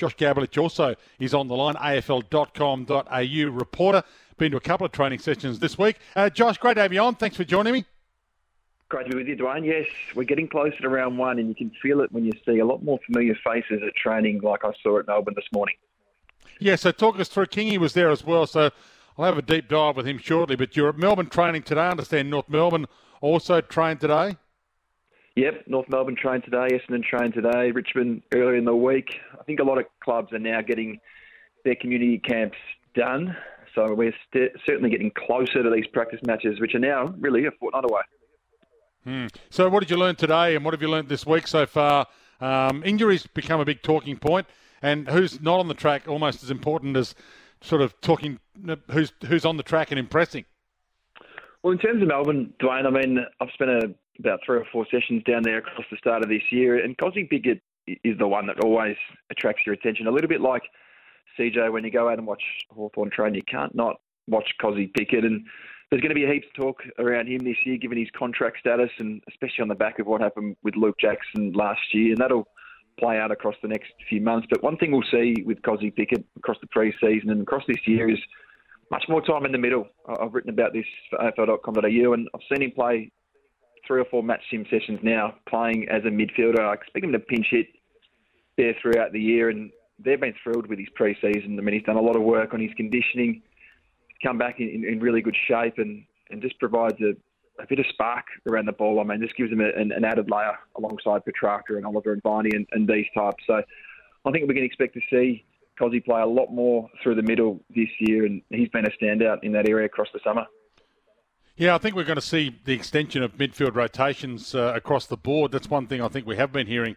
Josh Gabelich also is on the line, afl.com.au reporter. Been to a couple of training sessions this week. Uh, Josh, great to have you on. Thanks for joining me. Great to be with you, Dwayne. Yes, we're getting closer to round one, and you can feel it when you see a lot more familiar faces at training, like I saw at Melbourne this morning. Yeah, so talk us through. Kingy was there as well, so I'll have a deep dive with him shortly. But you're at Melbourne training today. I understand North Melbourne also trained today. Yep, North Melbourne trained today, Essendon trained today, Richmond earlier in the week. I think a lot of clubs are now getting their community camps done. So we're st- certainly getting closer to these practice matches, which are now really a fortnight away. Hmm. So, what did you learn today, and what have you learned this week so far? Um, injuries become a big talking point, and who's not on the track almost as important as sort of talking who's who's on the track and impressing. Well, in terms of Melbourne, Dwayne, I mean, I've spent a, about three or four sessions down there across the start of this year, and Kozzy Pickett is the one that always attracts your attention. A little bit like CJ, when you go out and watch Hawthorn train, you can't not watch Kozzy Pickett. And there's going to be heaps of talk around him this year, given his contract status, and especially on the back of what happened with Luke Jackson last year. And that'll play out across the next few months. But one thing we'll see with Kozzy Pickett across the pre-season and across this year is much more time in the middle. I've written about this for AFL.com.au, and I've seen him play three or four match sim sessions now, playing as a midfielder. I expect him to pinch hit there throughout the year, and they've been thrilled with his pre-season. I mean, he's done a lot of work on his conditioning, come back in, in really good shape, and, and just provides a, a bit of spark around the ball. I mean, just gives them a, an, added layer alongside Petrarca and Oliver and Viney and, and these types. So I think we can expect to see Kozzy play a lot more through the middle this year, and he's been a standout in that area across the summer. Yeah, I think we're going to see the extension of midfield rotations uh, across the board. That's one thing I think we have been hearing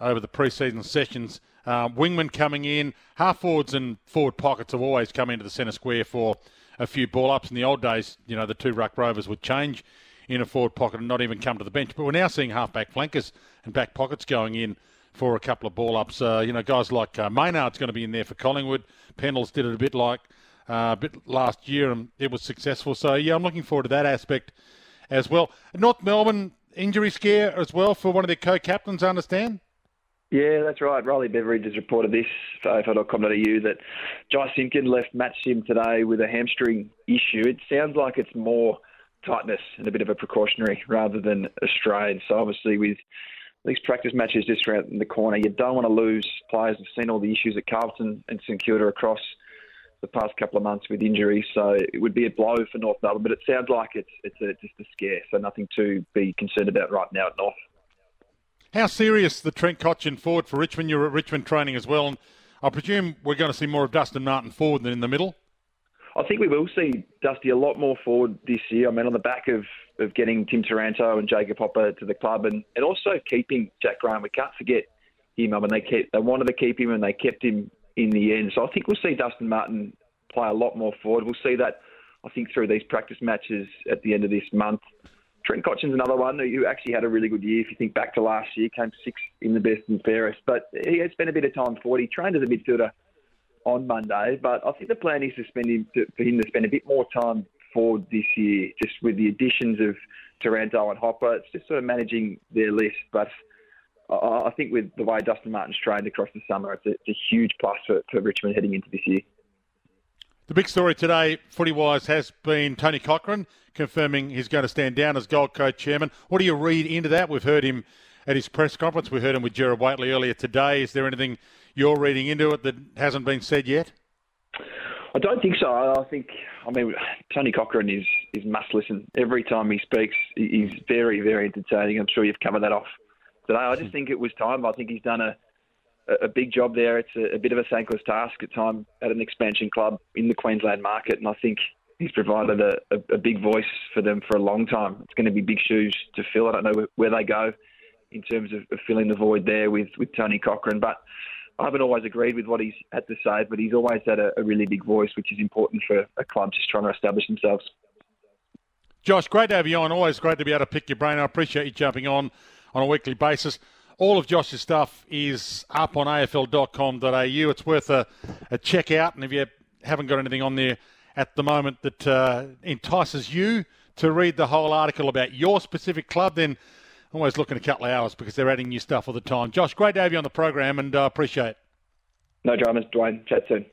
over the pre-season sessions. Uh, wingmen coming in, half forwards and forward pockets have always come into the centre square for a few ball ups. In the old days, you know, the two ruck rovers would change in a forward pocket and not even come to the bench. But we're now seeing half back flankers and back pockets going in for a couple of ball ups. Uh, you know, guys like uh, Maynard's going to be in there for Collingwood. Pendles did it a bit like uh, bit last year and it was successful. So yeah, I'm looking forward to that aspect as well. North Melbourne injury scare as well for one of their co-captains, I understand. Yeah, that's right. Riley Beveridge has reported this for AFL.com.au that Jy Simpkin left match sim today with a hamstring issue. It sounds like it's more tightness and a bit of a precautionary rather than a strain. So obviously with these practice matches just around the corner, you don't want to lose players. We've seen all the issues at Carlton and St Kilda across the past couple of months with injuries, so it would be a blow for North Melbourne. But it sounds like it's it's a, just a scare, so nothing to be concerned about right now at North. How serious the Trent Cotchin forward for Richmond? You're at Richmond training as well, and I presume we're going to see more of Dustin Martin forward than in the middle. I think we will see Dusty a lot more forward this year. I mean, on the back of, of getting Tim Taranto and Jacob Hopper to the club, and, and also keeping Jack Graham. We can't forget him. I mean, they kept they wanted to keep him, and they kept him in the end. So I think we'll see Dustin Martin play a lot more forward. We'll see that. I think through these practice matches at the end of this month. Trent Cotchin's another one who actually had a really good year. If you think back to last year, came sixth in the best and fairest. But he has spent a bit of time forward. He trained as a midfielder on Monday, but I think the plan is to spend him to, for him to spend a bit more time forward this year, just with the additions of Taranto and Hopper. It's just sort of managing their list, but. I think with the way Dustin Martin's trained across the summer, it's a, it's a huge plus for, for Richmond heading into this year. The big story today, footy wise, has been Tony Cochrane confirming he's going to stand down as Gold Coast chairman. What do you read into that? We've heard him at his press conference. We heard him with Gerard Whateley earlier today. Is there anything you're reading into it that hasn't been said yet? I don't think so. I think, I mean, Tony Cochrane is, is must listen. Every time he speaks, he's very, very entertaining. I'm sure you've covered that off today. I just think it was time. I think he's done a a big job there. It's a, a bit of a thankless task at time at an expansion club in the Queensland market, and I think he's provided a, a, a, big voice for them for a long time. It's going to be big shoes to fill. I don't know where, they go in terms of, filling the void there with, with Tony Cochrane, but I haven't always agreed with what he's had to say, but he's always had a, a really big voice, which is important for a club just trying to establish themselves. Josh, great to have you on. Always great to be able to pick your brain. I appreciate you jumping on on a weekly basis. All of Josh's stuff is up on afl.com.au. It's worth a, a check out. And if you haven't got anything on there at the moment that uh, entices you to read the whole article about your specific club, then always looking a couple of hours because they're adding new stuff all the time. Josh, great to have you on the program and uh, appreciate it. No dramas, Dwayne. Chat soon.